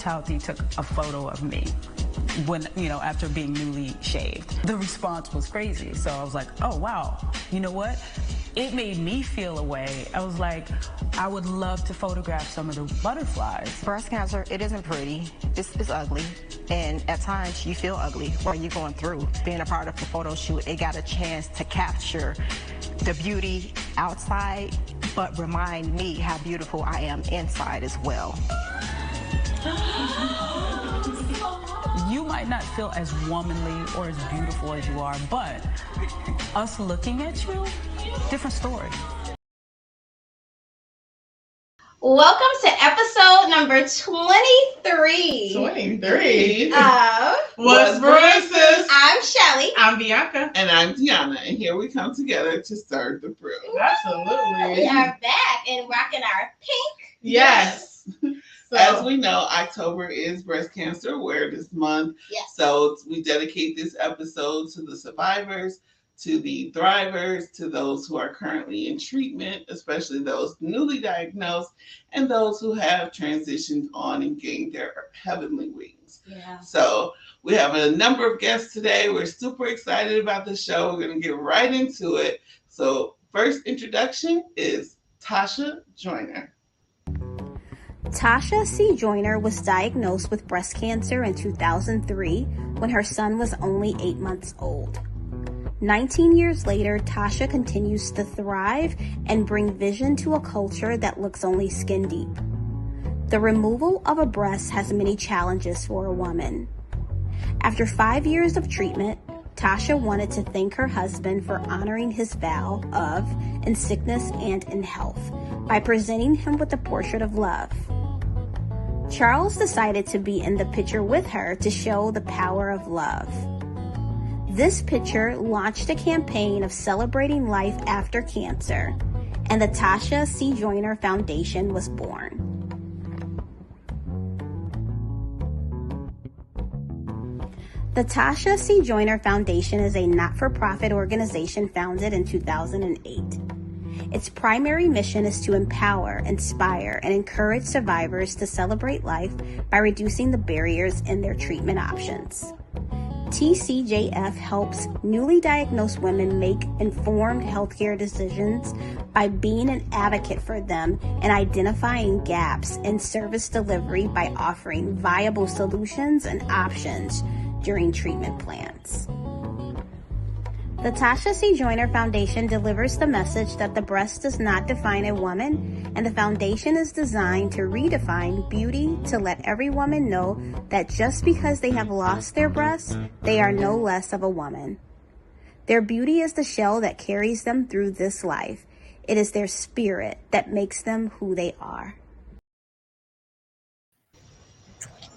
Tauti took a photo of me when, you know, after being newly shaved. The response was crazy. So I was like, oh, wow, you know what? It made me feel a way. I was like, I would love to photograph some of the butterflies. Breast cancer, it isn't pretty. It's, it's ugly. And at times you feel ugly. while you're going through? Being a part of the photo shoot, it got a chance to capture the beauty outside, but remind me how beautiful I am inside as well. You might not feel as womanly or as beautiful as you are, but us looking at you, different story. Welcome to episode number 23 23. of What's Brewing I'm Shelly. I'm Bianca. And I'm Deonna, and here we come together to serve the brew. Absolutely. We are back and rocking our pink. Yes. So, As we know, October is Breast Cancer Awareness Month. Yes. So we dedicate this episode to the survivors, to the thrivers, to those who are currently in treatment, especially those newly diagnosed, and those who have transitioned on and gained their heavenly wings. Yeah. So we have a number of guests today. We're super excited about the show. We're going to get right into it. So, first introduction is Tatisa Joiner. Tatisa C. Joiner was diagnosed with breast cancer in 2003 when her son was only eight months old. 19 years later, Tatisa continues to thrive and bring vision to a culture that looks only skin deep. The removal of a breast has many challenges for a woman. After five years of treatment, Tatisa wanted to thank her husband for honoring his vow of, in sickness and in health, by presenting him with a portrait of love. Charles decided to be in the picture with her to show the power of love. This picture launched a campaign of celebrating life after cancer, and the Tatisa C. Joiner Foundation was born. The Tatisa C. Joiner Foundation is a not for profit organization founded in 2008. Its primary mission is to empower, inspire, and encourage survivors to celebrate life by reducing the barriers in their treatment options. TCJF helps newly diagnosed women make informed healthcare decisions by being an advocate for them and identifying gaps in service delivery by offering viable solutions and options during treatment plans. The Tatisa C. Joiner Foundation delivers the message that the breast does not define a woman, and the foundation is designed to redefine beauty to let every woman know that just because they have lost their breasts, they are no less of a woman. Their beauty is the shell that carries them through this life. It is their spirit that makes them who they are.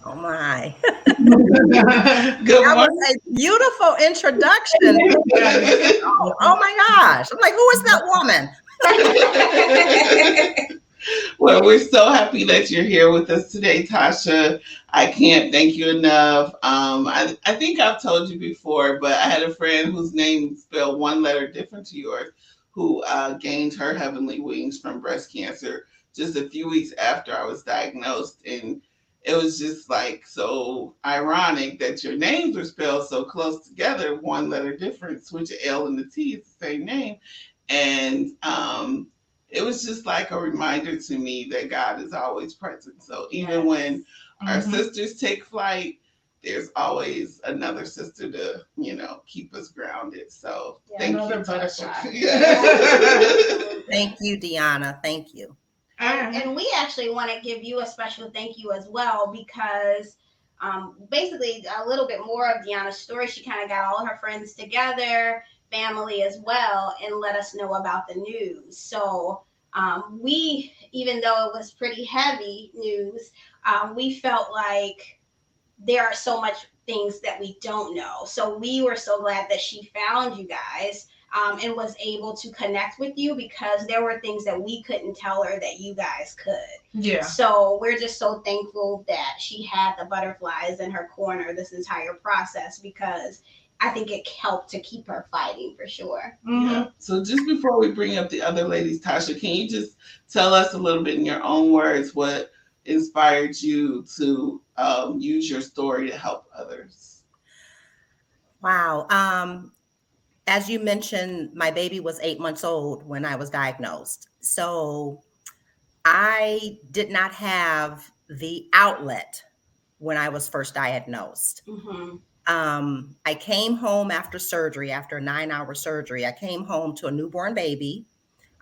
Oh my. Good That morning. was a beautiful introduction. oh, oh my gosh. I'm like, who is that woman? well, we're so happy that you're here with us today, Tatisa. I can't thank you enough. Um, I, I think I've told you before, but I had a friend whose name spelled one letter different to yours who uh, gained her heavenly wings from breast cancer just a few weeks after I was diagnosed. And it was just like so ironic that your names were spelled so close together, one letter difference, which L and the T is the same name. And um, it was just like a reminder to me that God is always present. So even when our Mhm. sisters take flight, there's always another sister to, you know, keep us grounded. So Yeah, thank you. Tatisa. Yeah. Thank you, Deonna. Thank you. And, and we actually want to give you a special thank you as well because um, basically a little bit more of Deonna's story. She kind of got all her friends together, family as well, and let us know about the news. So um, we, even though it was pretty heavy news, um, we felt like there are so much things that we don't know. So we were so glad that she found you guys um, and was able to connect with you because there were things that we couldn't tell her that you guys could. Yeah. So we're just so thankful that she had the butterflies in her corner this entire process because I think it helped to keep her fighting for sure. Mhm. Yeah. So just before we bring up the other ladies, Tatisa, can you just tell us a little bit in your own words what inspired you to um, use your story to help others? Wow. Um, as you mentioned, my baby was eight months old when I was diagnosed. So I did not have the outlet when I was first diagnosed. hmm Um, I came home after surgery, after a nine hour surgery. I came home to a newborn baby.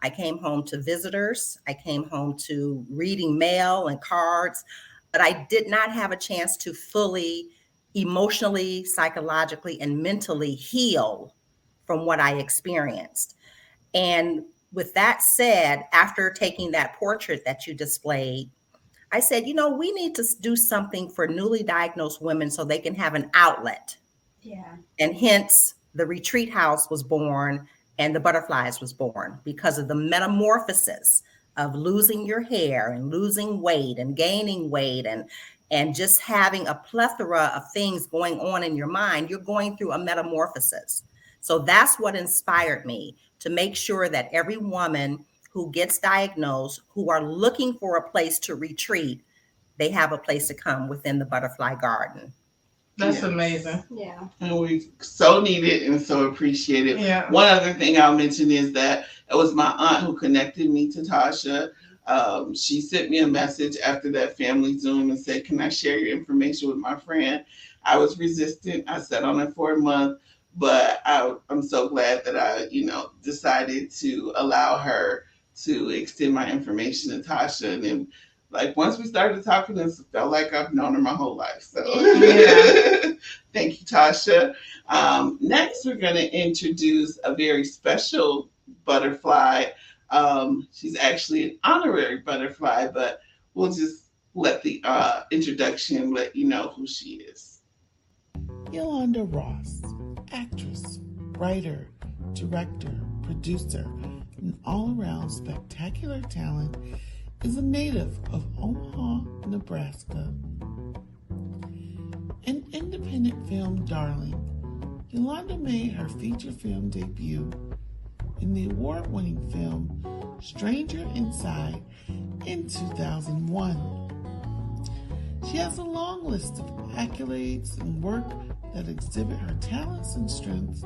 I came home to visitors. I came home to reading mail and cards, but I did not have a chance to fully emotionally, psychologically, and mentally heal from what I experienced. And with that said, after taking that portrait that you displayed, I said, you know, we need to do something for newly diagnosed women so they can have an outlet. Yeah. And hence, the retreat house was born and the butterflies was born because of the metamorphosis of losing your hair and losing weight and gaining weight and and just having a plethora of things going on in your mind you're going through a metamorphosis so that's what inspired me to make sure that every woman who gets diagnosed who are looking for a place to retreat they have a place to come within the butterfly garden That's Yeah. amazing. Yeah. And we so need it and so appreciate it. Yeah. One other thing I'll mention is that it was my aunt who connected me to Tatisa. Um, she sent me a message after that family Zoom and said, Can I share your information with my friend? I was resistant. I sat on it for a month, but I, I'm so glad that I, you know, decided to allow her to extend my information to Tatisa. And then, like, once we started talking, it felt like I've known her my whole life. So, Yeah. thank you, Tatisa. Um, next, we're going to introduce a very special butterfly. Um, she's actually an honorary butterfly, but we'll just let the uh, introduction let you know who she is. Yolanda Ross, actress, writer, director, producer, and all around spectacular talent, is a native of Omaha, Nebraska. An independent film darling, Yolanda made her feature film debut in the award winning film Stranger Inside in 2001. She has a long list of accolades and work that exhibit her talents and strengths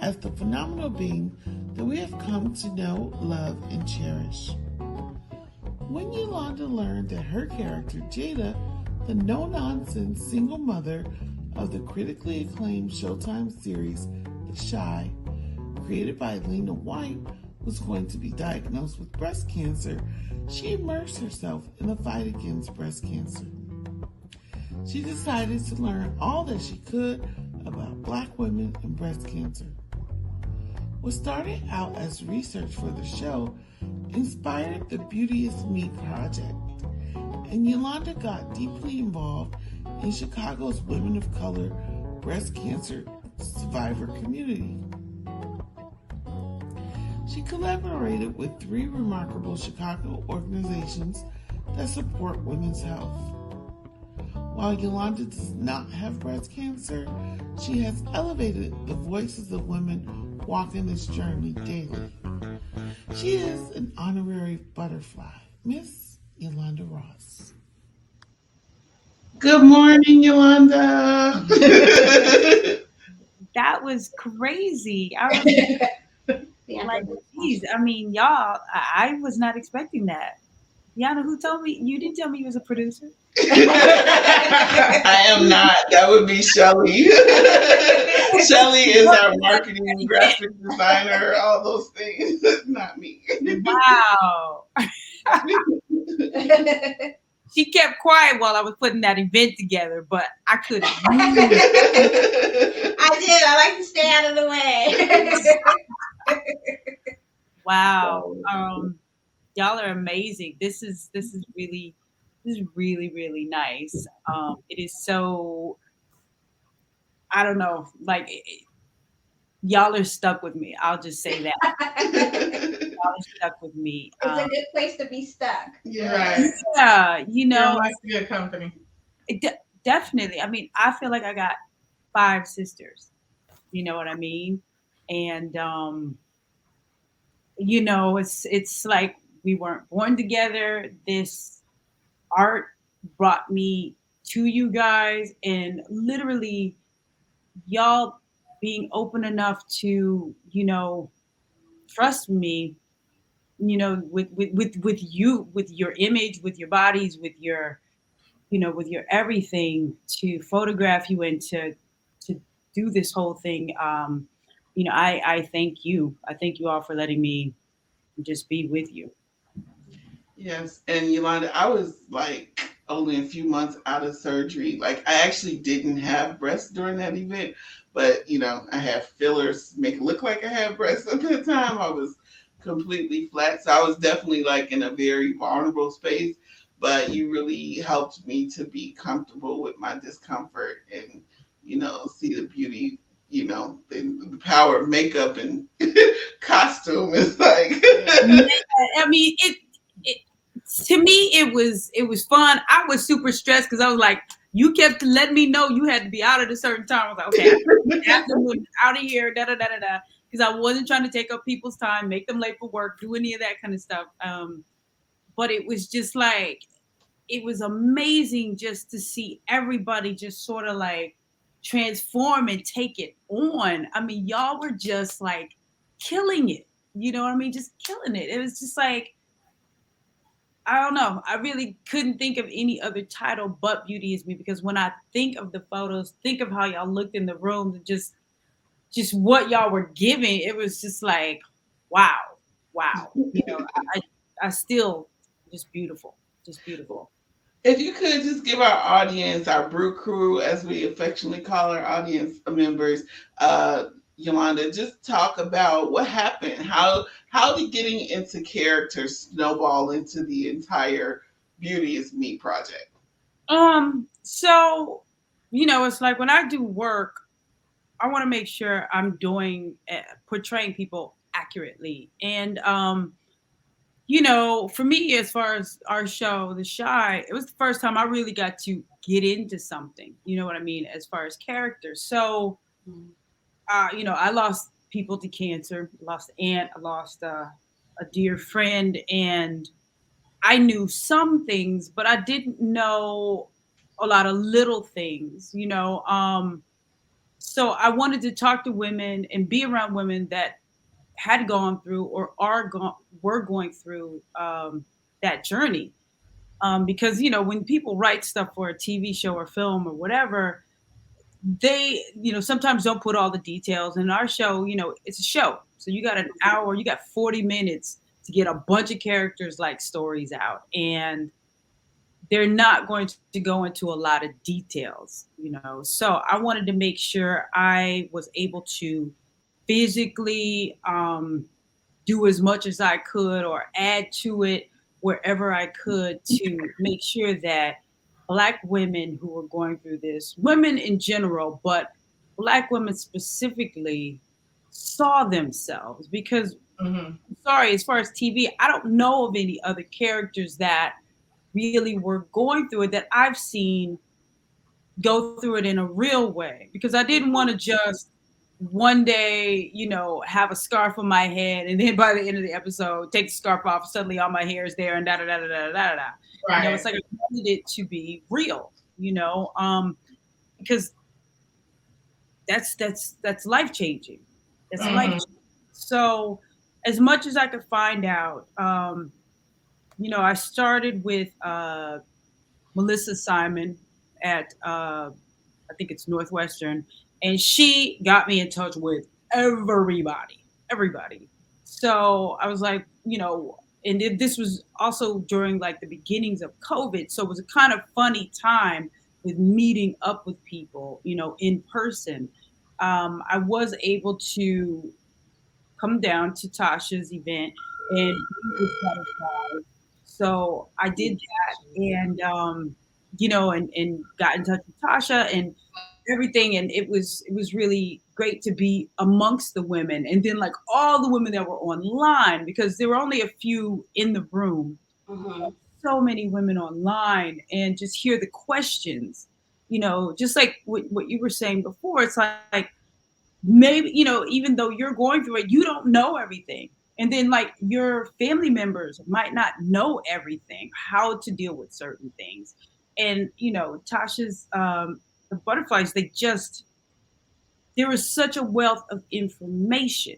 as the phenomenal being that we have come to know, love, and cherish. When Yolanda learned that her character, Jada, the no nonsense single mother of the critically acclaimed Showtime series The Chi, created by Lena Waithe, was going to be diagnosed with breast cancer, she immersed herself in the fight against breast cancer. She decided to learn all that she could about black women and breast cancer. What started out as research for the show inspired the Beauty is Me project, and Yolanda got deeply involved in Chicago's women of color breast cancer survivor community. She collaborated with three remarkable Chicago organizations that support women's health. While Yolanda does not have breast cancer, she has elevated the voices of women walking this journey daily. She is an honorary butterfly, Miss Yolanda Ross. Good morning, Yolanda. that was crazy. I was like, geez, I mean, y'all, I, I was not expecting that. Yana, who told me? You didn't tell me you was a producer. I am not. That would be Shelly. Shelly is our marketing graphic designer, all those things. not me. Wow. she kept quiet while I was putting that event together, but I couldn't. I did. I like to stay out of the way. Wow. Um, y'all are amazing. This is this is really this is really really nice. Um, it is so. I don't know, like it- it- y'all are stuck with me. I'll just say that it's y'all are stuck with me. It's a Um, good place to be stuck. yeah. Right. yeah, you No, know, nice good company. it de- definitely. I mean, I feel like I got five sisters. You know what I mean? And um, you know, it's it's like we weren't born together. This art brought me to you guys and literally y'all being open enough to you know trust me you know with with with, with you with your image with your bodies with your you know with your everything to photograph you and to to do this whole thing um you know i i thank you i thank you all for letting me just be with you Yes, and Yolanda, I was like only a few months out of surgery. Like I actually didn't have breasts during that event, but you know, I had fillers make it look like I had breasts at the time. I was completely flat. So I was definitely like in a very vulnerable space. But you really helped me to be comfortable with my discomfort and, you know, see the beauty, you know, the, power of makeup and costume is like I mean, it to me it was it was fun. I was super stressed because I was like, you kept letting me know you had to be out at a certain time. I was like, okay, afternoon, out of here, da da da da da. Because I wasn't trying to take up people's time, make them late for work, do any of that kind of stuff. Um, but it was just like it was amazing just to see everybody just sort of like transform and take it on. I mean, y'all were just like killing it. You know what I mean? Just killing it. It was just like I don't know. I really couldn't think of any other title but Beauty is Me because when I think of the photos, think of how y'all looked in the rooms and just just what y'all were giving, it was just like, wow, wow. You know, I I still just beautiful. Just beautiful. If you could just give our audience, our brew crew, as we affectionately call our audience members, uh, Yolanda, just talk about what happened. How how did getting into character snowball into the entire Beauty is Me project? Um, so you know, it's like when I do work, I want to make sure I'm doing uh, portraying people accurately. And um, you know, for me, as far as our show, The Chi, it was the first time I really got to get into something. You know what I mean, as far as characters. So, uh, you know, I lost people to cancer, lost aunt, I lost uh, a dear friend, and I knew some things, but I didn't know a lot of little things. You know, um, so I wanted to talk to women and be around women that had gone through or are going were going through um, that journey um, because you know when people write stuff for a tv show or film or whatever they you know sometimes don't put all the details. In our show you know it's a show. So you got an hour you got 40 minutes to get a bunch of characters like stories out. And they're not going to go into a lot of details you know. So i wanted to make sure i was able to physically um, do as much as I could or add to it wherever I could to make sure that Black women who were going through this, women in general, but Black women specifically, saw themselves. Because, mm-hmm. sorry, as far as TV, I don't know of any other characters that really were going through it that I've seen go through it in a real way. Because I didn't want to just one day, you know, have a scarf on my head, and then by the end of the episode, take the scarf off. Suddenly, all my hair is there, and da da da da da da da. Right. You know, it's like I wanted it to be real, you know, um, because that's that's that's life changing. That's mm-hmm. life. So, as much as I could find out, um, you know, I started with uh, Melissa Simon at uh, I think it's Northwestern and she got me in touch with everybody, everybody. So I was like, you know, and this was also during like the beginnings of COVID. So it was a kind of funny time with meeting up with people, you know, in person. Um, I was able to come down to Tatisa's event and so I did that and um, you know and, and got in touch with Tatisa and everything and it was it was really great to be amongst the women. And then like all the women that were online because there were only a few in the room. Mm-hmm. so many women online and just hear the questions you know just like what, what you were saying before it's like, like maybe you know even though you're going through it you don't know everything. And then like your family members might not know everything how to deal with certain things. And you know tatisa's um the butterflies they just there is such a wealth of information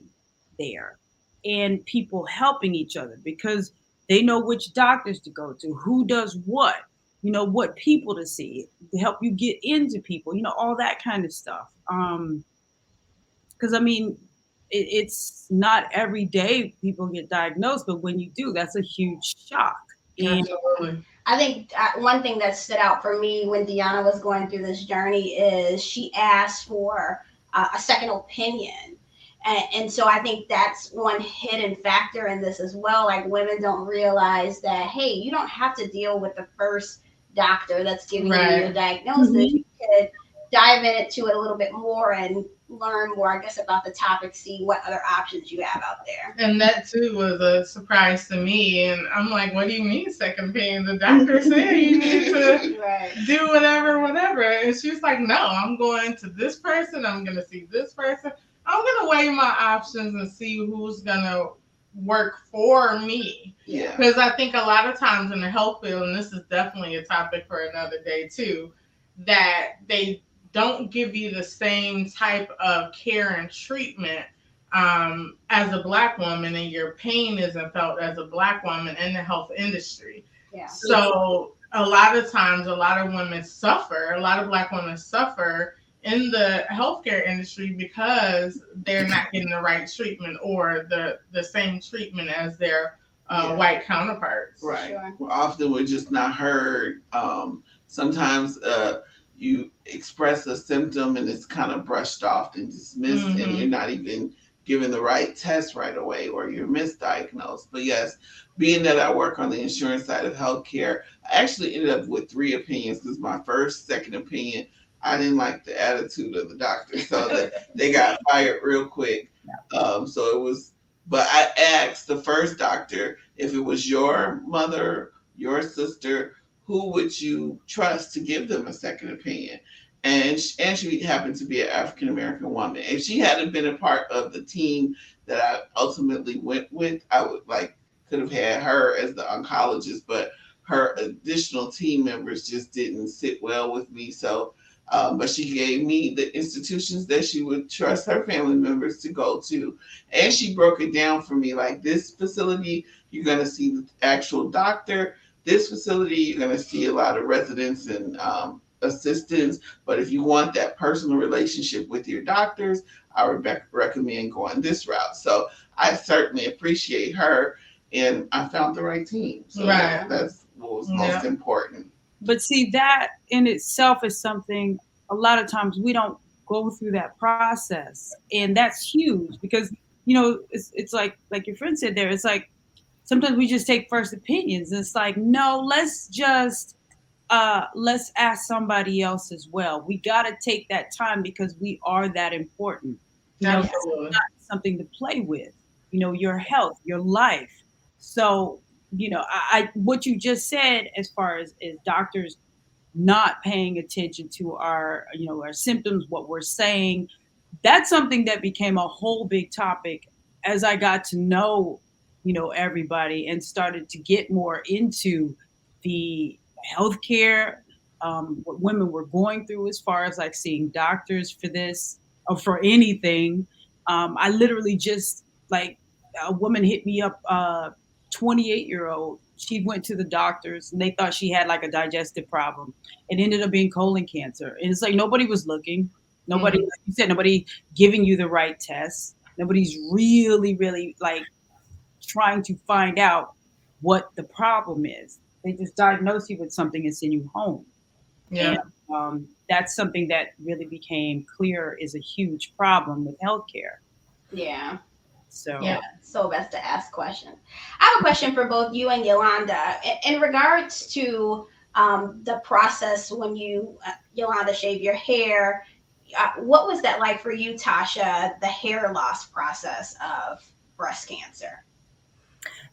there and people helping each other because they know which doctors to go to who does what you know what people to see to help you get into people you know all that kind of stuff um because i mean it, it's not every day people get diagnosed but when you do that's a huge shock and Absolutely. I think uh, one thing that stood out for me when Deonna was going through this journey is she asked for uh, a second opinion. And, and so I think that's one hidden factor in this as well. Like women don't realize that, hey, you don't have to deal with the first doctor that's giving you Right. a diagnosis. Mhm. You could dive into it a little bit more and learn more, I guess, about the topic, see what other options you have out there. And that too was a surprise to me. And I'm like, what do you mean second opinion? The doctor said you need to Right. do whatever, whatever. And she's like, no, I'm going to this person. I'm going to see this person. I'm going to weigh my options and see who's going to work for me. Yeah. Because I think a lot of times in the health field, and this is definitely a topic for another day too, that they don't give you the same type of care and treatment um, as a black woman, and your pain isn't felt as a black woman in the health industry. Yeah. So a lot of times, a lot of women suffer. A lot of black women suffer in the healthcare industry because they're not getting the right treatment or the the same treatment as their uh, Yeah. white counterparts. Right. Sure. Well, often we're just not heard. Um, sometimes uh, you express a symptom and it's kind of brushed off and dismissed, and Mhm. you're not even given the right test right away, or you're misdiagnosed. But yes, being that I work on the insurance side of healthcare, I actually ended up with three opinions because my first, second opinion, I didn't like the attitude of the doctor, so that they got fired real quick. Um, so it was, but I asked the first doctor if it was your mother, your sister, who would you trust to give them a second opinion? And sh- and she happened to be an African American woman. If she hadn't been a part of the team that I ultimately went with, I would like could have had her as the oncologist, but her additional team members just didn't sit well with me. So, um, but she gave me the institutions that she would trust her family members to go to, and she broke it down for me like this facility you're going to see the actual doctor. This facility, you're going to see a lot of residents and um, assistants. But if you want that personal relationship with your doctors, I would bec- recommend going this route. So I certainly appreciate her, and I found the right team. So Right. that's what was most important. but see that in itself is something a lot of times we don't go through that process and that's huge because you know it's, it's like like your friend said there it's like sometimes we just take first opinions. And it's like no let's just uh let's ask somebody else as well. We got to take that time because we are that important. You know it's not something to play with. You know your health your life. So you know I, I what you just said as far as is doctors not paying attention to our you know our symptoms what we're saying that's something that became a whole big topic as i got to know you know everybody and started to get more into the healthcare um, what women were going through as far as like seeing doctors for this or for anything. Um, i literally just like a woman hit me up uh 28 year old she went to the doctors and they thought she had like a digestive problem. It ended up being colon cancer. And it's like nobody was looking. Nobody like you said nobody giving you the right tests nobody's really really like trying to find out what the problem is they just diagnose you with something and send you home Yeah. um, that's something that really became clear is a huge problem with healthcare Yeah. so Yeah. so best to ask questions. I have a question for both you and Yolanda in, in regards to um, the process when you, uh, Yolanda, shave your hair. Uh, what was that like for you, Tatisa? The hair loss process of breast cancer.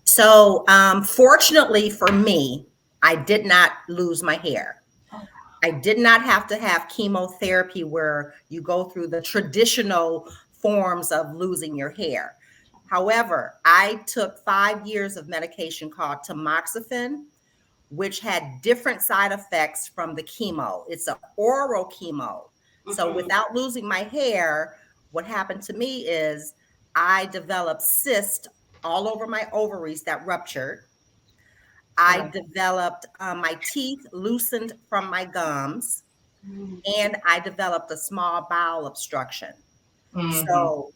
So, um, fortunately for me, I did not lose my hair. I did not have to have chemotherapy where you go through the traditional forms of losing your hair. However, I took five years of medication called tamoxifen, which had different side effects from the chemo. It's an oral chemo. So Mhm. without losing my hair, what happened to me is I developed cysts all over my ovaries that ruptured. I developed uh, my teeth loosened from my gums, Mhm. and I developed a small bowel obstruction. Mhm. So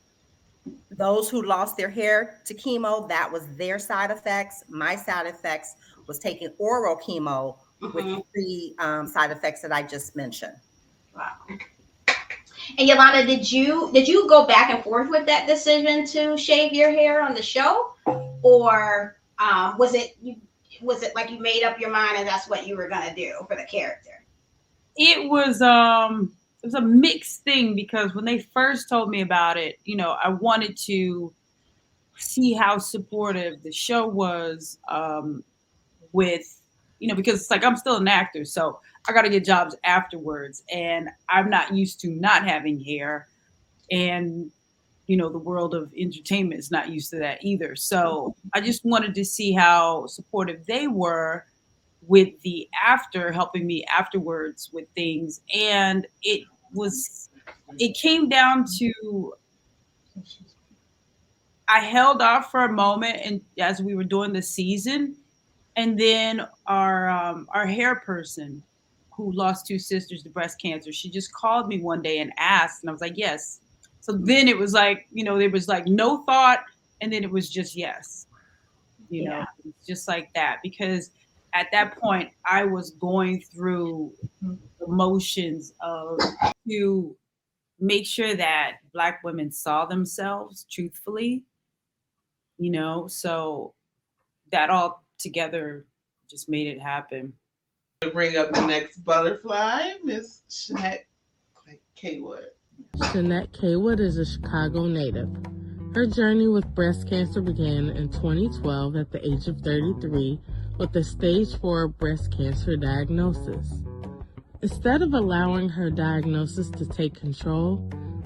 those who lost their hair to chemo, that was their side effects. My side effects was taking oral chemo with Mhm. the um, side effects that I just mentioned. Wow. And Yolanda, did you did you go back and forth with that decision to shave your hair on the show, or um, was it you? Was it like you made up your mind and that's what you were gonna do for the character? it was um it was a mixed thing because when they first told me about it, you know, I wanted to see how supportive the show was um with you know because it's like I'm still an actor, so I got to get jobs afterwards and I'm not used to not having hair and you know the world of entertainment is not used to that either. So I just wanted to see how supportive they were with the after helping me afterwards with things and it was it came down to i held off for a moment and as we were doing the season and then our um, our hair person who lost two sisters to breast cancer she just called me one day and asked and i was like yes. So then it was like you know there was like no thought and then it was just yes. You know Yeah. it's just like that because at that point i was going through the motions of to make sure that black women saw themselves truthfully you know? So that all together just made it happen To bring up the next butterfly, Miss Shanette Kaywood. Shanette Kaywood is a Chicago native. Her journey with breast cancer began in 2012 at the age of 33 with a stage 4 breast cancer diagnosis. Instead of allowing her diagnosis to take control,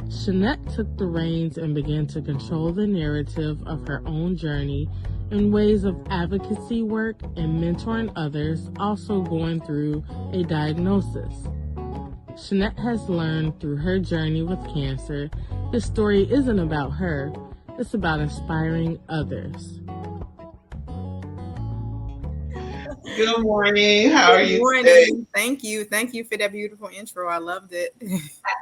Shanette took the reins and began to control the narrative of her own journey in ways of advocacy work and mentoring others also going through a diagnosis. Shanette has learned through her journey with cancer, this story isn't about her, it's about inspiring others. Good morning. How are Good you morning. today? Thank you. Thank you for that beautiful intro. I loved it.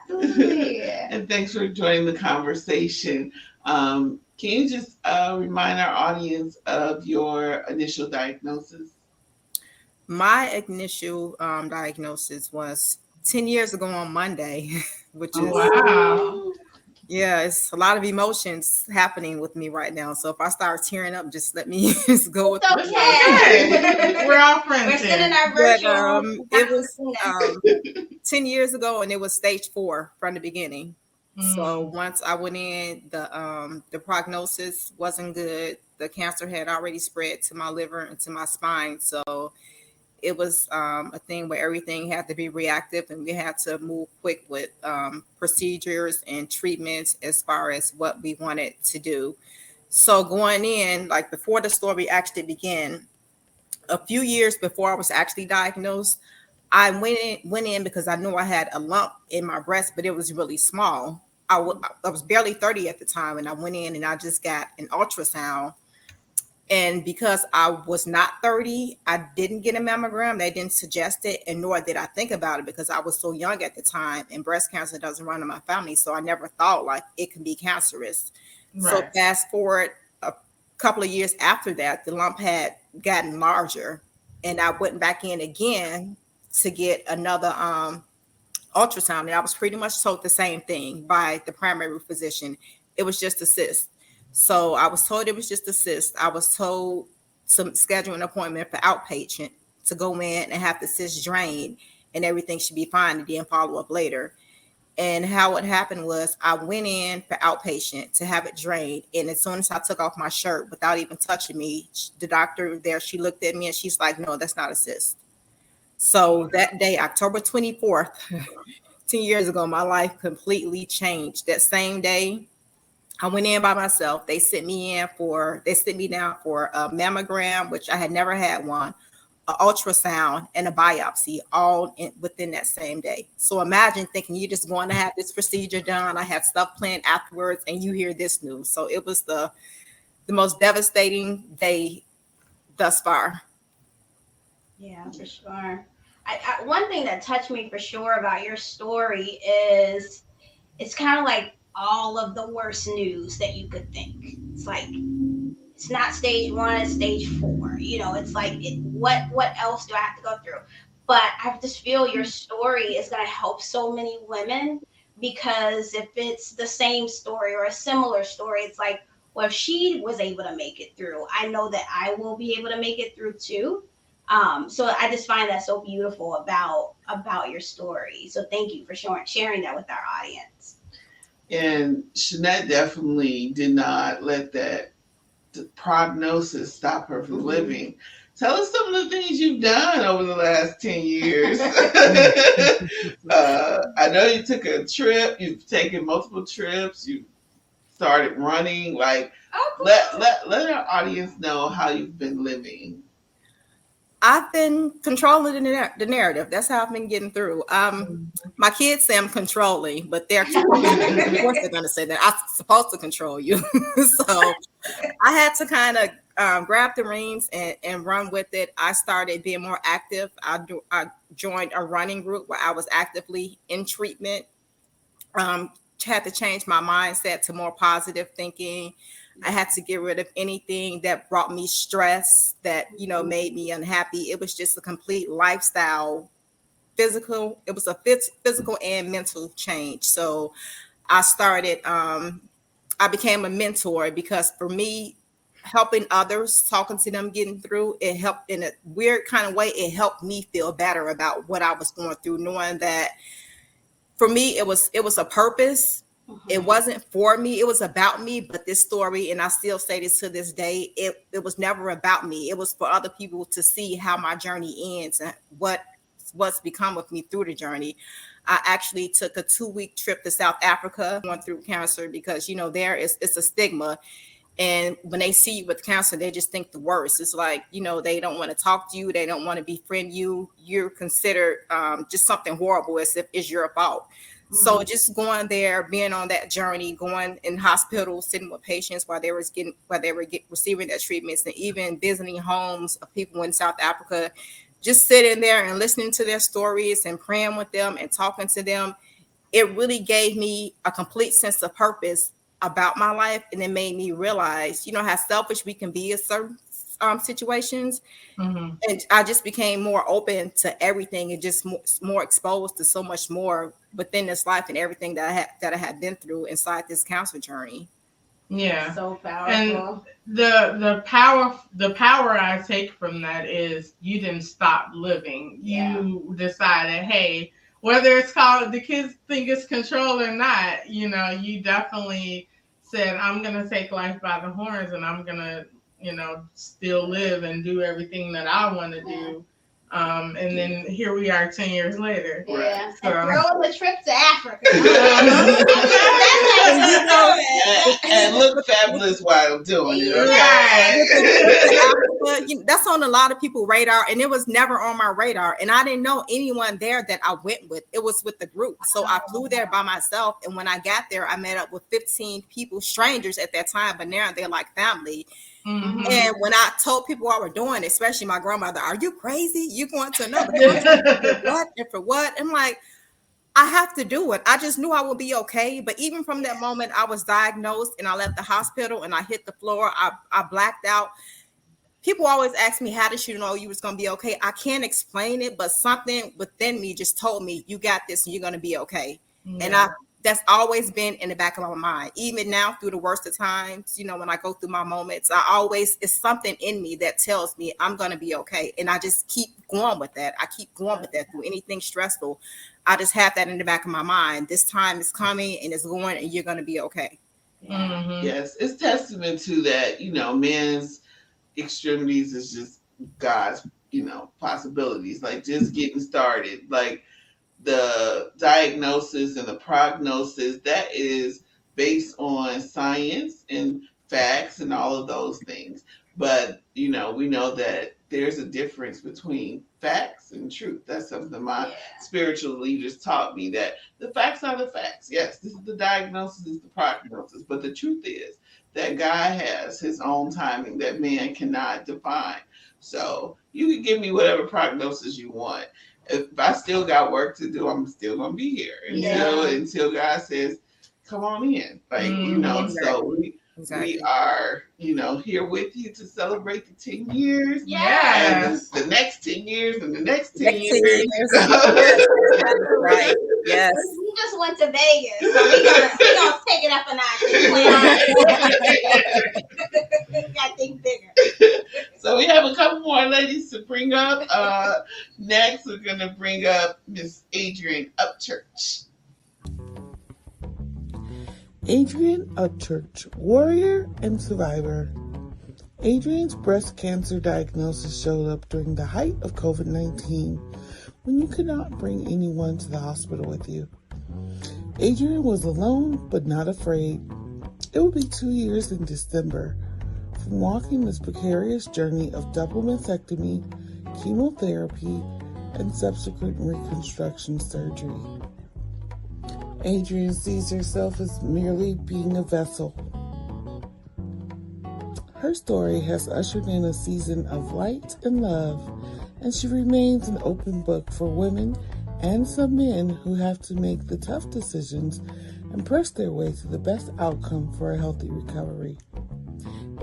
Absolutely. and thanks for joining the conversation. Um, can you just uh, remind our audience of your initial diagnosis? My initial um, diagnosis was 10 years ago on Monday, which is, Wow. yeah, it's a lot of emotions happening with me right now. So if I start tearing up, just let me just go with It's it. okay. We're all friends. We're sitting sending here. our But, virtual. um, it was. Um, 10 years ago, and it was stage four from the beginning. So Mm. once I went in, the um the prognosis wasn't good. The cancer had already spread to my liver and to my spine. So it was um, a thing where everything had to be reactive, and we had to move quick with um, procedures and treatments as far as what we wanted to do. So going in, like before the story actually began, a few years before I was actually diagnosed, I went in, went in because I knew I had a lump in my breast, but it was really small. I was barely 30 at the time, and I went in and I just got an ultrasound. And because I was not 30, I didn't get a mammogram. They didn't suggest it, and nor did I think about it because I was so young at the time, and breast cancer doesn't run in my family. So I never thought like it can be cancerous. So fast forward a couple of years after that, the lump had gotten larger, and I went back in again to get another um, ultrasound, and I was pretty much told the same thing by the primary physician. It was just a cyst. So I was told it was just a cyst. I was told to schedule an appointment for outpatient to go in and have the cyst drained, and everything should be fine, and then follow up later. And how it happened was I went in for outpatient to have it drained. And as soon as I took off my shirt without even touching me, the doctor there, she looked at me and she's like, no, that's not a cyst. So that day, October 24th, 10 years ago, my life completely changed. That same day, I went in by myself. They sent me in for they sent me down for a mammogram, which I had never had one, an ultrasound, and a biopsy, all in, within that same day. So imagine thinking you're just going to have this procedure done. I had stuff planned afterwards, and you hear this news. So it was the the most devastating day thus far. Yeah, for sure. I, I, one thing that touched me for sure about your story is it's kind of like all of the worst news that you could think. It's like it's not stage one, it's stage four. You know, it's like it, what what else do I have to go through? But I just feel your story is going to help so many women because if it's the same story or a similar story, it's like, well, if she was able to make it through, I know that I will be able to make it through too. Um, so I just find that so beautiful about about your story. So thank you for sharing sharing that with our audience. And Shanette definitely did not let that prognosis stop her from mm-hmm. living. Tell us some of the things you've done over the last 10 years. uh, I know you took a trip, you've taken multiple trips, you started running. Like, oh, cool. let, let, let our audience know how you've been living. I've been controlling the, the, narrative. That's how I've been getting through. Um, my kids say I'm controlling, but they're of course they're gonna say that I'm supposed to control you. so I had to kind of um, grab the reins and, and run with it. I started being more active. I, do, I joined a running group where I was actively in treatment. Um, had to change my mindset to more positive thinking I had to get rid of anything that brought me stress, that you know made me unhappy. It was just a complete lifestyle, physical. It was a physical and mental change. So I started. Um, I became a mentor because for me, helping others, talking to them, getting through, it helped in a weird kind of way. It helped me feel better about what I was going through, knowing that for me it was it was a purpose Mm-hmm. It wasn't for me, it was about me. But this story, and I still say this to this day, it, it was never about me. It was for other people to see how my journey ends and what what's become of me through the journey. I actually took a two week trip to South Africa going through cancer because you know there is it's a stigma. And when they see you with cancer, they just think the worst. It's like, you know, they don't want to talk to you. They don't want to befriend you. You're considered um, just something horrible as if it's your fault. So mm-hmm. just going there, being on that journey, going in hospitals, sitting with patients while they were getting while they were get, receiving their treatments, and even visiting homes of people in South Africa, just sitting there and listening to their stories and praying with them and talking to them, it really gave me a complete sense of purpose about my life, and it made me realize, you know, how selfish we can be in certain um, situations. Mm-hmm. And I just became more open to everything and just more, more, exposed to so much more within this life and everything that I had that I had been through inside this cancer journey. Yeah. So powerful. And the the power the power I take from that is you didn't stop living. Yeah. You decided, hey, whether it's called the kids think it's control or not, you know, you definitely said, I'm gonna take life by the horns and I'm gonna you know, still live and do everything that I want to do. Um, and then here we are 10 years later. Yeah. So, and throw the trip to Africa. and, and look fabulous while doing it. Okay? That's on a lot of people's radar, and it was never on my radar. And I didn't know anyone there that I went with. It was with the group. So I flew there by myself. And when I got there, I met up with 15 people, strangers at that time, but now they're like family Mm-hmm. And when I told people what we're doing, especially my grandmother, "Are you crazy? You going to another country? what and for what?" I'm like, I have to do it. I just knew I would be okay. But even from that moment, I was diagnosed and I left the hospital and I hit the floor. I, I blacked out. People always ask me, How did you know you was gonna be okay? I can't explain it, but something within me just told me, You got this and you're gonna be okay. Yeah. And I that's always been in the back of my mind. Even now, through the worst of times, you know, when I go through my moments, I always it's something in me that tells me I'm gonna be okay, and I just keep going with that. I keep going with that through anything stressful. I just have that in the back of my mind. This time is coming and it's going, and you're gonna be okay. Mm-hmm. Yes, it's testament to that. You know, man's extremities is just God's, you know, possibilities. Like just getting started, like the diagnosis and the prognosis that is based on science and facts and all of those things. But you know, we know that there's a difference between facts and truth. That's something my Yeah. spiritual leaders taught me that the facts are the facts. Yes, this is the diagnosis, is the prognosis. But the truth is that God has his own timing that man cannot define. So you can give me whatever prognosis you want. If I still got work to do, I'm still gonna be here until Yeah. until God says, "Come on in." Like you know, Mhm. so we Exactly. we are you know here with you to celebrate the ten years Yes. and the, the next ten years and the next ten Next years. ten years. Yes, right. Yes. We just went to Vegas, so we're gonna, we gonna take it up a notch. We got think bigger. so we have a couple more ladies to bring up. Uh, next, we're gonna bring up Miss Adrian Upchurch. Adrian Upchurch, warrior and survivor. Adrian's breast cancer diagnosis showed up during the height of COVID 19 when you could not bring anyone to the hospital with you. Adrian was alone but not afraid. It would be two years in December from walking this precarious journey of double mastectomy, chemotherapy, and subsequent reconstruction surgery. Adrian sees herself as merely being a vessel. Her story has ushered in a season of light and love, and she remains an open book for women and some men who have to make the tough decisions and press their way to the best outcome for a healthy recovery.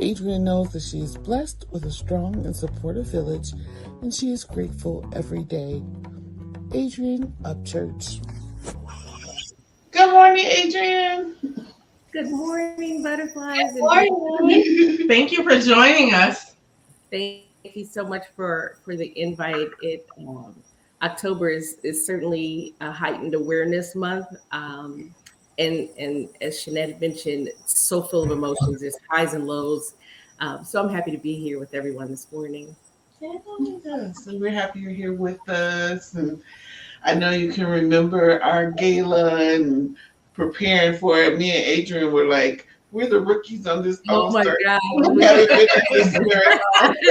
Adrian knows that she is blessed with a strong and supportive village, and she is grateful every day. Adrian Upchurch. Good morning, Adrian. Good morning, butterflies. Good morning. Thank you for joining us. Thank you so much for for the invite. It um, October is is certainly a heightened awareness month, um, and and as Shanette mentioned, so full of emotions. There's highs and lows. Um, so I'm happy to be here with everyone this morning. Yes, and we're happy you're here with us. And I know you can remember our gala and preparing for it. Me and Adrian were like, we're the rookies on this Oh my. God. We haven't been to this very long.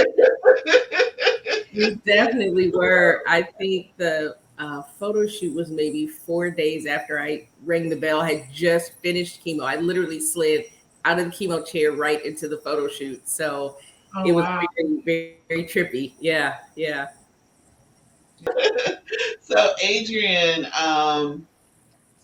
We definitely were. I think the uh, photo shoot was maybe four days after I rang the bell. I had just finished chemo. I literally slid out of the chemo chair right into the photo shoot. So Oh, it was wow. very, very, very trippy. Yeah, yeah. So, Adrian, um,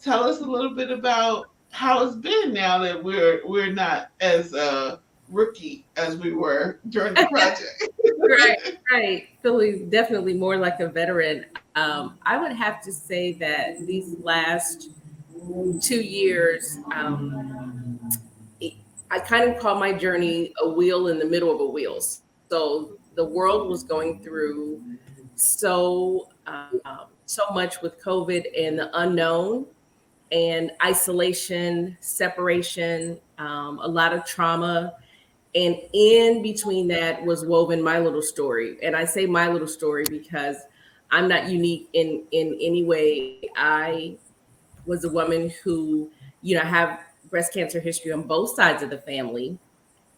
tell us a little bit about how it's been now that we're we're not as uh, rookie as we were during the project. right, right. Feeling definitely more like a veteran. Um, I would have to say that these last two years, um, it- I kind of call my journey a wheel in the middle of a wheel. So the world was going through so um, so much with COVID and the unknown and isolation, separation, um, a lot of trauma. And in between that was woven my little story. And I say my little story because I'm not unique in in any way. I was a woman who, you know, have breast cancer history on both sides of the family.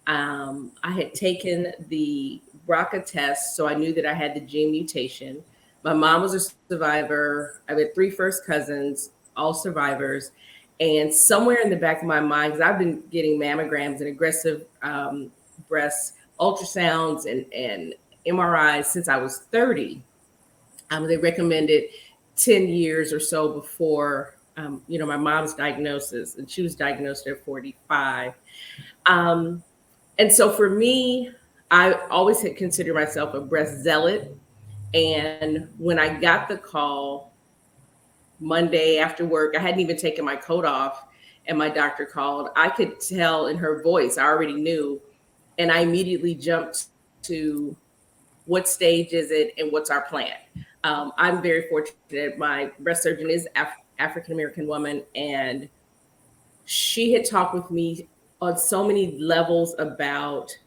Um, I had taken the BRCA test, so I knew that I had the gene mutation. My mom was a survivor. I had three first cousins, all survivors. And somewhere in the back of my mind, because I've been getting mammograms and aggressive um, breast ultrasounds and, and MRIs since I was 30, um, they recommended 10 years or so before, um, you know, my mom's diagnosis, and she was diagnosed at 45. Um, and so for me, I always had considered myself a breast zealot. And when I got the call Monday after work, I hadn't even taken my coat off, and my doctor called. I could tell in her voice, I already knew. And I immediately jumped to what stage is it and what's our plan? Um, I'm very fortunate. My breast surgeon is Af- African American woman, and she had talked with me on so many levels about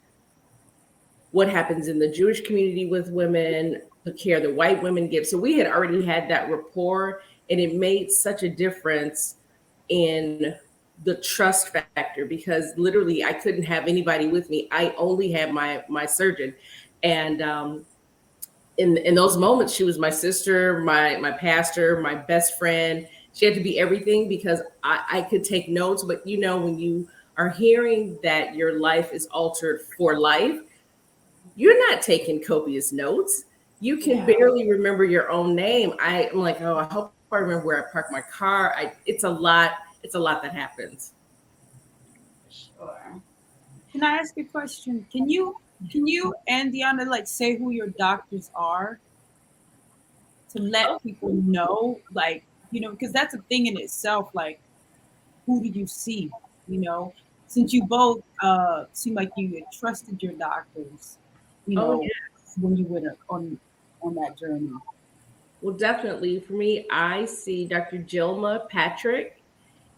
what happens in the Jewish community with women, the care that white women give. So we had already had that rapport, and it made such a difference in the trust factor because literally I couldn't have anybody with me. I only had my my surgeon, and um, in in those moments, she was my sister, my my pastor, my best friend. She had to be everything because I, I could take notes. But you know, when you are hearing that your life is altered for life, you're not taking copious notes. You can Yeah. barely remember your own name. I, I'm like, oh, I hope Remember where I parked my car. I, it's a lot. It's a lot that happens. Sure. Can I ask a question? Can you can you and Deonna like say who your doctors are to let people know, like you know, because that's a thing in itself. Like, who do you see? You know, since you both uh seem like you had trusted your doctors, you Oh, know, when you went on on that journey. Well, definitely for me, I see Dr. Jilma Patrick,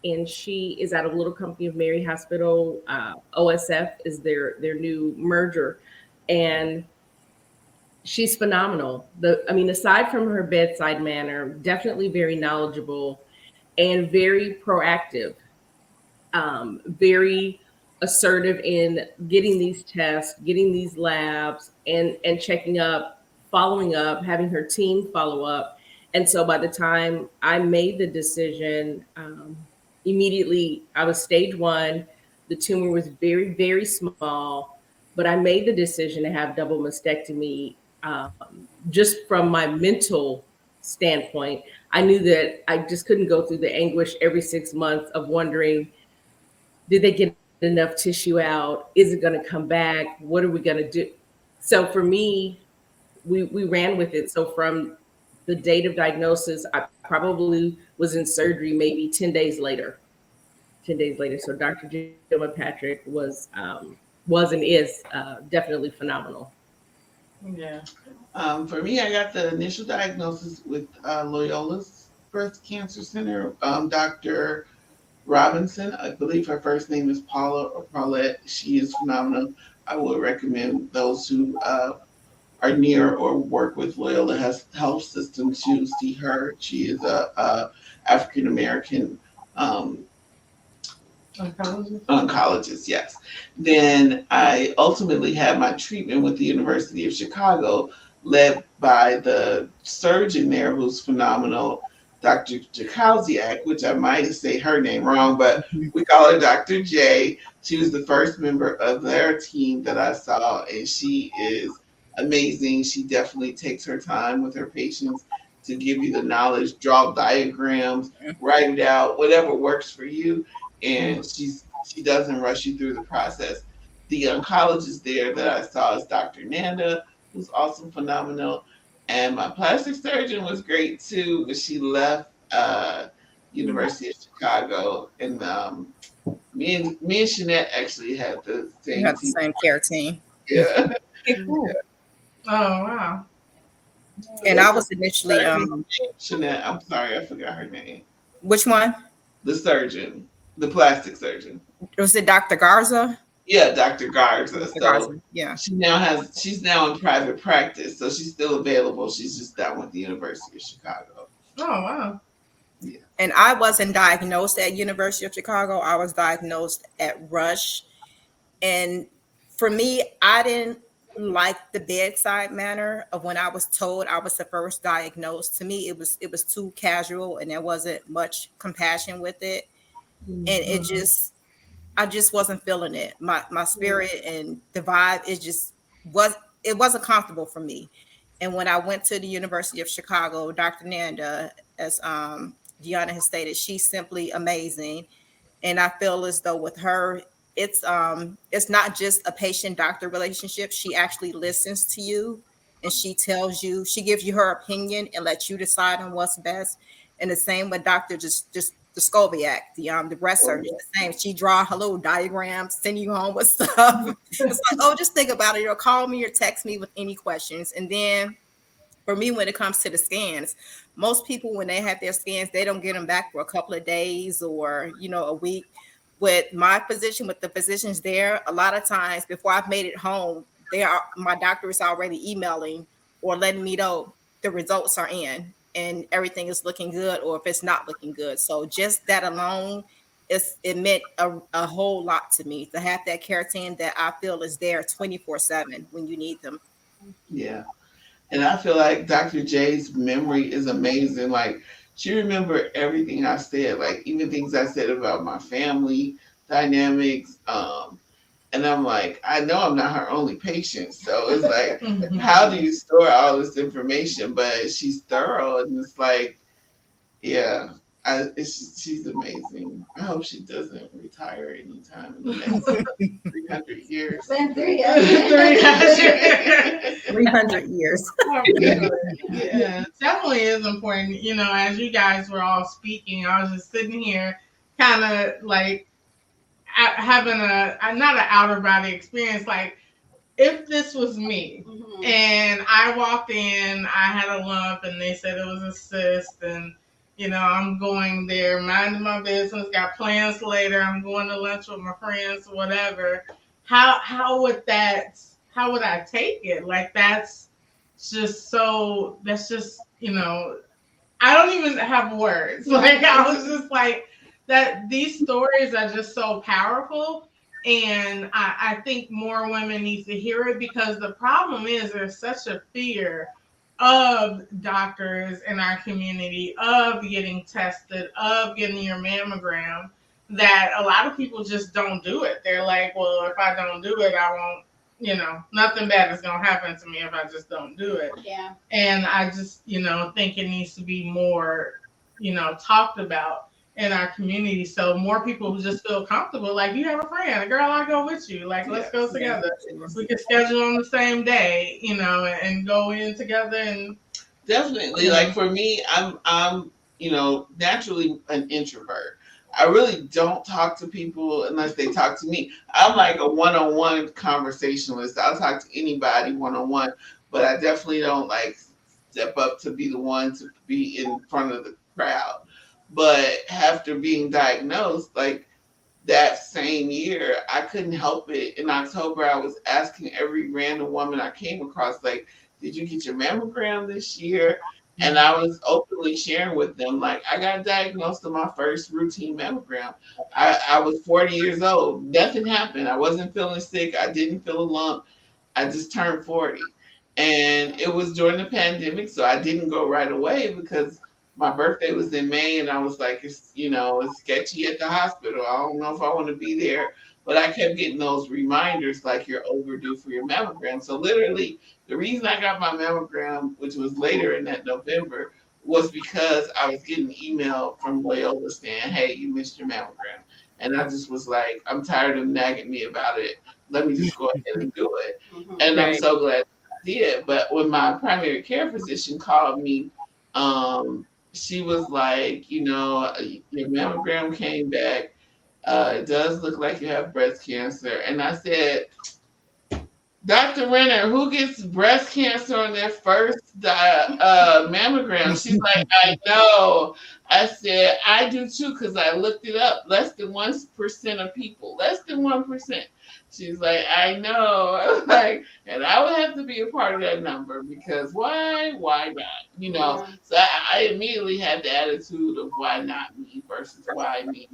and she is out of Little Company of Mary Hospital. Uh, OSF is their their new merger, and she's phenomenal. The I mean, aside from her bedside manner, definitely very knowledgeable and very proactive, um, very assertive in getting these tests, getting these labs, and and checking up following up, having her team follow up. And so by the time I made the decision, um, immediately I was stage one. The tumor was very, very small, but I made the decision to have double mastectomy um, just from my mental standpoint. I knew that I just couldn't go through the anguish every six months of wondering did they get enough tissue out? Is it going to come back? What are we going to do? So for me, we we ran with it. So from the date of diagnosis, I probably was in surgery maybe 10 days later. 10 days later. So Dr. Jilma Patrick was um, was and is uh, definitely phenomenal. Yeah. Um, for me, I got the initial diagnosis with uh, Loyola's Breast Cancer Center. Um, Dr. Robinson, I believe her first name is Paula or Paulette. She is phenomenal. I would recommend those who uh, are near or work with Loyola Health Health System to see her. She is a, a African American um, Oncologist. oncologist, yes. Then I ultimately had my treatment with the University of Chicago, led by the surgeon there who's phenomenal, Dr. Jaskowiak, which I might say her name wrong, but we call her Dr. J. She was the first member of their team that I saw, and she is amazing. She definitely takes her time with her patients to give you the knowledge, draw diagrams, write it out, whatever works for you and she's she doesn't rush you through the process. The oncologist there that I saw is Dr. Nanda, who's also phenomenal, and my plastic surgeon was great too, but she left uh, University of Chicago, and um, me and me and Jeanette actually had the We same have the team. same care team. Yeah. Oh wow. And I was initially um Jeanette, I'm sorry, I forgot her name. which one? The surgeon, the plastic surgeon. Was it Dr. Garza? Yeah, Dr. Garza. Dr. So Garza. Yeah. she now has she's now in private practice, so she's still available. She's just done with the University of Chicago. Oh wow. Yeah. And I wasn't diagnosed at University of Chicago. I was diagnosed at Rush. And for me, I didn't like the bedside manner of when I was told I was the first diagnosed. To me, it was it was too casual and there wasn't much compassion with it. And it just I just wasn't feeling it. My my spirit and the vibe it just was it wasn't comfortable for me. And when I went to the University of Chicago, Dr. Nanda, as um, Deonna has stated, she's simply amazing. And I feel as though with her, it's um, it's not just a patient doctor relationship. She actually listens to you and she tells you, she gives you her opinion and lets you decide on what's best. And the same with Dr. just just the Scobiac, the um the breast surgeon, the same. She draw her little diagrams, send you home with stuff. it's like, oh, just think about it, or call me or text me with any questions. And then for me, when it comes to the scans, most people when they have their scans, they don't get them back for a couple of days or you know a week. With my physician, with the physicians there, a lot of times before I've made it home, they are my doctor is already emailing or letting me know the results are in and everything is looking good or if it's not looking good. So just that alone it's it meant a, a whole lot to me to have that care team that I feel is there 24 7 when you need them. Yeah. And I feel like Dr. J's memory is amazing. Like she remembered everything I said, like even things I said about my family dynamics. Um, and I'm like, I know I'm not her only patient. So it's like, how do you store all this information? But she's thorough and it's like, yeah, I, it's, she's amazing. I hope she doesn't retire anytime in the next 300 years. Been three 300 years. Yeah. yeah, definitely is important. You know, as you guys were all speaking, I was just sitting here, kind of like having a a- not an outer body experience. Like, if this was me Mhm. and I walked in, I had a lump, and they said it was a cyst, and you know, I'm going there, minding my business, got plans later. I'm going to lunch with my friends, whatever. How how would that? How would I take it? Like that's just so. That's just you know. I don't even have words. Like I was just like that. These stories are just so powerful, and I, I think more women need to hear it because the problem is there's such a fear of doctors in our community of getting tested, of getting your mammogram, that a lot of people just don't do it. They're like, well, if I don't do it, I won't, you know, nothing bad is going to happen to me if I just don't do it. Yeah. And I just, you know, think it needs to be more, you know, talked about in our community so more people who just feel comfortable like you have a friend a girl i go with you like let's go together we can schedule on the same day you know and go in together and Definitely. Like for me, I'm I'm you know naturally an introvert. I really don't talk to people unless they talk to me. I'm like a one-on-one conversationalist. I'll talk to anybody one-on-one, but I definitely don't like step up to be the one to be in front of the crowd. But after being diagnosed, like that same year, I couldn't help it. In October, I was asking every random woman I came across, like, did you get your mammogram this year? And I was openly sharing with them, like, I got diagnosed with my first routine mammogram. I, I was 40 years old. Nothing happened. I wasn't feeling sick. I didn't feel a lump. I just turned 40. And it was during the pandemic, so I didn't go right away because my birthday was in May, and I was like, it's you know, it's sketchy at the hospital. I don't know if I want to be there. But I kept getting those reminders like you're overdue for your mammogram. So literally, the reason I got my mammogram, which was later in that November, was because I was getting an email from Loyola saying, "Hey, you missed your mammogram," and I just was like, "I'm tired of nagging me about it. Let me just go ahead and do it." And I'm so glad I did. But when my primary care physician called me, um, she was like, "You know, your mammogram came back." Uh, it does look like you have breast cancer. And I said, Dr. Renner, who gets breast cancer on their first uh, mammogram? She's like, I know. I said, I do too, because I looked it up. Less than 1% of people, less than 1%. She's like, I know. I was like, and I would have to be a part of that number because why? Why not? You know, so I, I immediately had the attitude of why not me versus why me.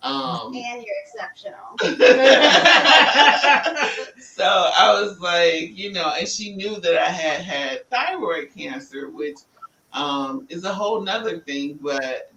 Um, and you're exceptional. so I was like, you know, and she knew that I had had thyroid cancer, which um, is a whole nother thing, but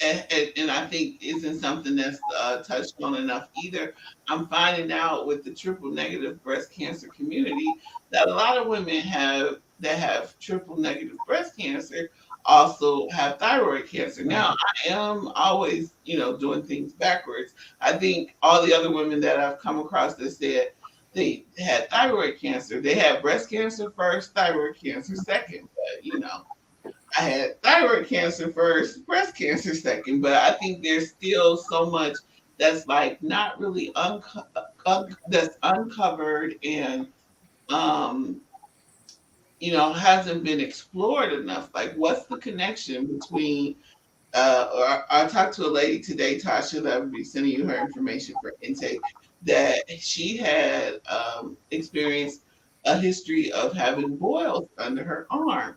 and, and- I think isn't something that's uh, touched on enough either. I'm finding out with the triple negative breast cancer community that a lot of women have that have triple negative breast cancer also have thyroid cancer. Now, I am always, you know, doing things backwards. I think all the other women that I've come across that said they had thyroid cancer, they had breast cancer first, thyroid cancer second. But, you know, I had thyroid cancer first, breast cancer second. But I think there's still so much that's like not really unco- un- that's uncovered and um you know hasn't been explored enough like what's the connection between uh or i talked to a lady today tasha that will be sending you her information for intake that she had um experienced a history of having boils under her arm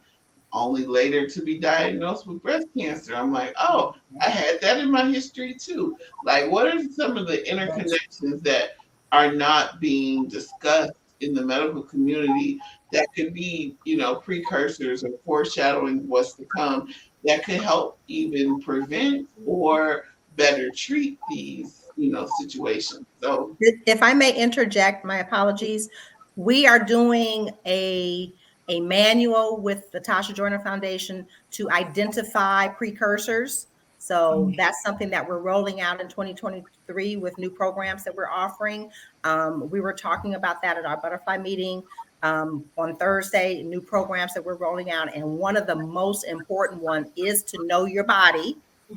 only later to be diagnosed with breast cancer. I'm like, oh, I had that in my history too. Like, what are some of the interconnections that are not being discussed in the medical community that could be, you know, precursors or foreshadowing what's to come that could help even prevent or better treat these, you know, situations. So If I may interject, my apologies. We are doing a, a manual with the Tasha Joiner Foundation to identify precursors. So that's something that we're rolling out in 2023 with new programs that we're offering. Um, we were talking about that at our butterfly meeting um, on Thursday, new programs that we're rolling out. And one of the most important one is to know your body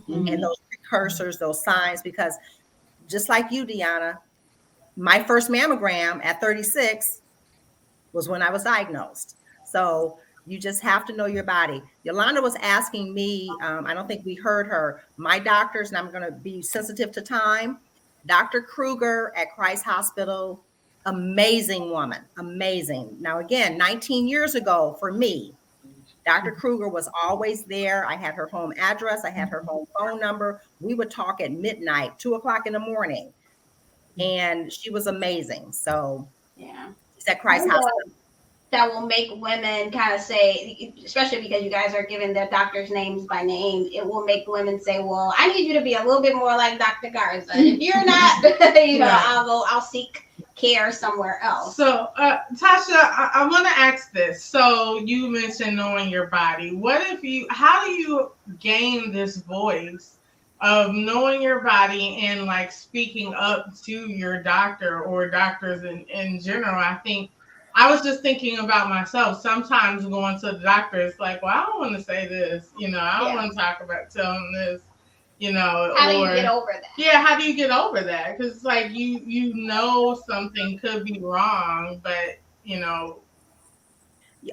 and those precursors, those signs, because just like you, Deonna, my first mammogram at 36 was when I was diagnosed. So you just have to know your body. Yolanda was asking me, um, I don't think we heard her, my doctors, and I'm going to be sensitive to time. Dr. Kruger at Christ Hospital, amazing woman, amazing. Now, again, 19 years ago for me, Dr. Kruger was always there. I had her home address, I had her home phone number. We would talk at midnight, two o'clock in the morning. And she was amazing. So, Yeah. she's at Christ Hospital. That will make women kind of say, especially because you guys are giving their doctors' names by name, it will make women say, "Well, I need you to be a little bit more like Dr. Garza. If you're not, you know, Right. I'll go, I'll seek care somewhere else." So, uh, Tasha, I, I want to ask this. So, you mentioned knowing your body. What if you, how do you gain this voice of knowing your body and like speaking up to your doctor or doctors in, in general? I think I was just thinking about myself. Sometimes going to the doctor, it's like, well, I don't want to say this, you know, I don't Yeah. want to talk about telling this, you know, How do you get over that? yeah how do you get over that because it's like you you know something could be wrong but you know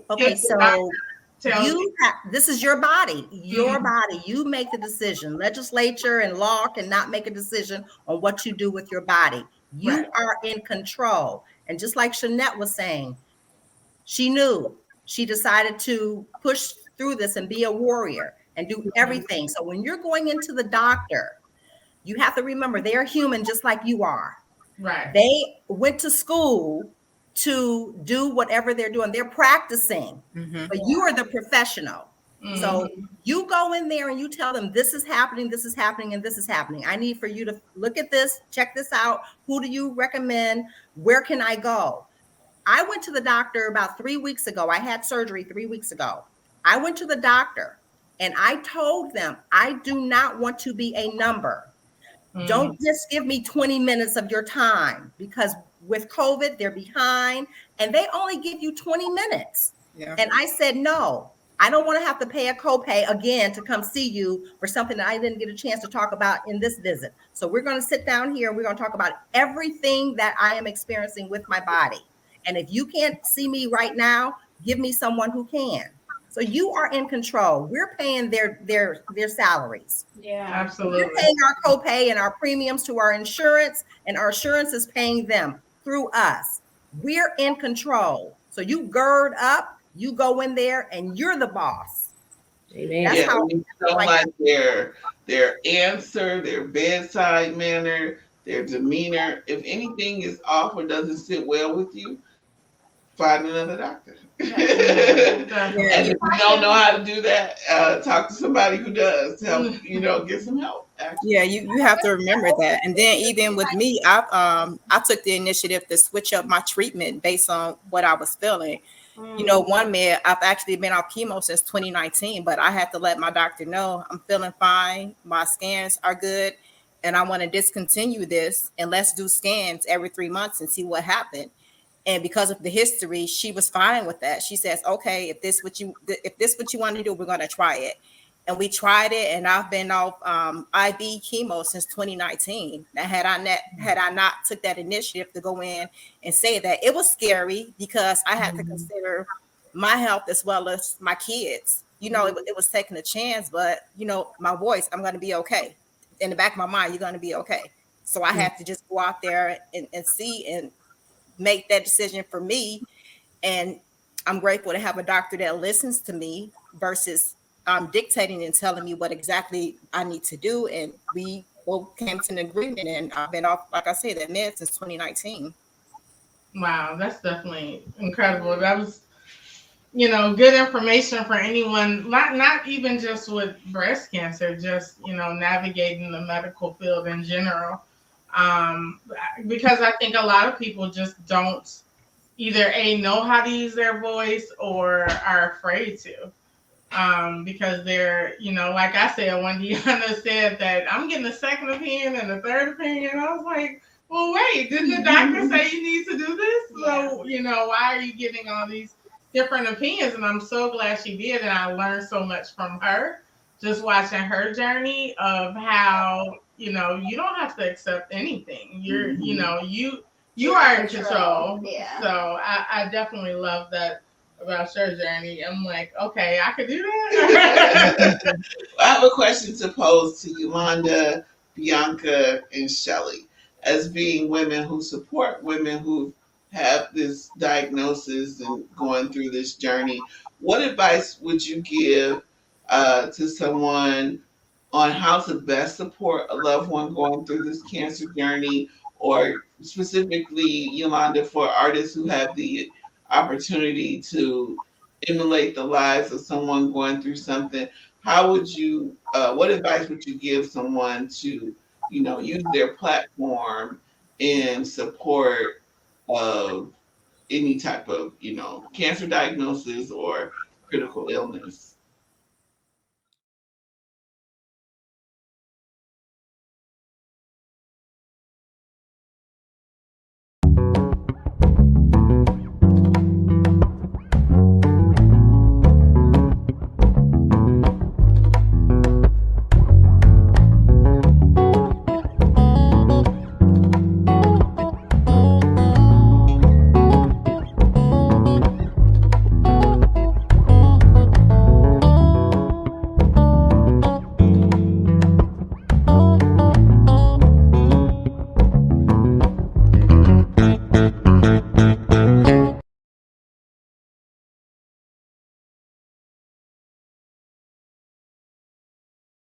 Okay, if the doctor so tells you have, this is your body, your Mhm. body. You make the decision. Legislature and law cannot make a decision on what you do with your body. You Right. are in control. And just like Shanette was saying, she knew she decided to push through this and be a warrior and do everything. So when you're going into the doctor, you have to remember they're human just like you are. right They went to school to do whatever they're doing. They're practicing, Mhm. but you are the professional. So Mhm. you go in there and you tell them this is happening, this is happening, and this is happening. I need for you to look at this, check this out. Who do you recommend? Where can I go? I went to the doctor about three weeks ago. I had surgery three weeks ago. I went to the doctor and I told them I do not want to be a number. Mhm. Don't just give me 20 minutes of your time because with COVID, they're behind and they only give you 20 minutes. Yeah. And I said, no, I don't want to have to pay a copay again to come see you for something that I didn't get a chance to talk about in this visit. So we're going to sit down here and we're going to talk about everything that I am experiencing with my body. And if you can't see me right now, give me someone who can. So you are in control. We're paying their their their salaries. Yeah. absolutely We're paying our copay and our premiums to our insurance, and our insurance is paying them through us. We're in control. So you gird up, you go in there, and you're the boss. Amen. That's yeah, how- we feel like- like their their answer, their bedside manner, their demeanor. If anything is off or doesn't sit well with you, find another doctor. And if you don't know how to do that, uh, talk to somebody who does to help, you know, get some help. Actually. Yeah, you, you have to remember that. And then even with me, I um I took the initiative to switch up my treatment based on what I was feeling. You know, one minute I've actually been off chemo since 2019, but I had to let my doctor know I'm feeling fine, my scans are good, and I want to discontinue this and let's do scans every three months and see what happened. And because of the history, she was fine with that. She says, "Okay, if this what you if this what you want to do, we're going to try it." And we tried it and i've been off um, IV chemo since 2019 now had i not had i not took that initiative to go in and say that it was scary because i had to consider my health as well as my kids. You know it, it was taking a chance but you know my voice i'm going to be okay. In the back of my mind you're going to be okay. So i had to just go out there and, and see and make that decision for me. And I'm grateful to have a doctor that listens to me versus um, dictating and telling me what exactly I need to do. And we both came to an agreement, and I've been off, like I said, that med since 2019. Wow, that's definitely incredible. That was, you know, good information for anyone, not not even just with breast cancer, just you know, navigating the medical field in general. Um, because I think a lot of people just don't either a know how to use their voice or are afraid to. Um, because they're, you know, like I said, when Deonna said that I'm getting a second opinion and a third opinion, I was like, well, wait, didn't the doctor say you need to do this? So, you know, why are you getting all these different opinions? And I'm so glad she did. And I learned so much from her just watching her journey of how, you know, you don't have to accept anything. You're, mm-hmm. you know, you you are in control. Yeah. So I, I definitely love that about your journey. I'm like, okay, I could do that. I have a question to pose to Yolanda, Bianca, and Shelly as being women who support women who have this diagnosis and going through this journey, what advice would you give uh, to someone on how to best support a loved one going through this cancer journey, or specifically, Yolanda, for artists who have the opportunity to emulate the lives of someone going through something? How would you, uh, what advice would you give someone to you know, use their platform in support of any type of, you know, cancer diagnosis or critical illness.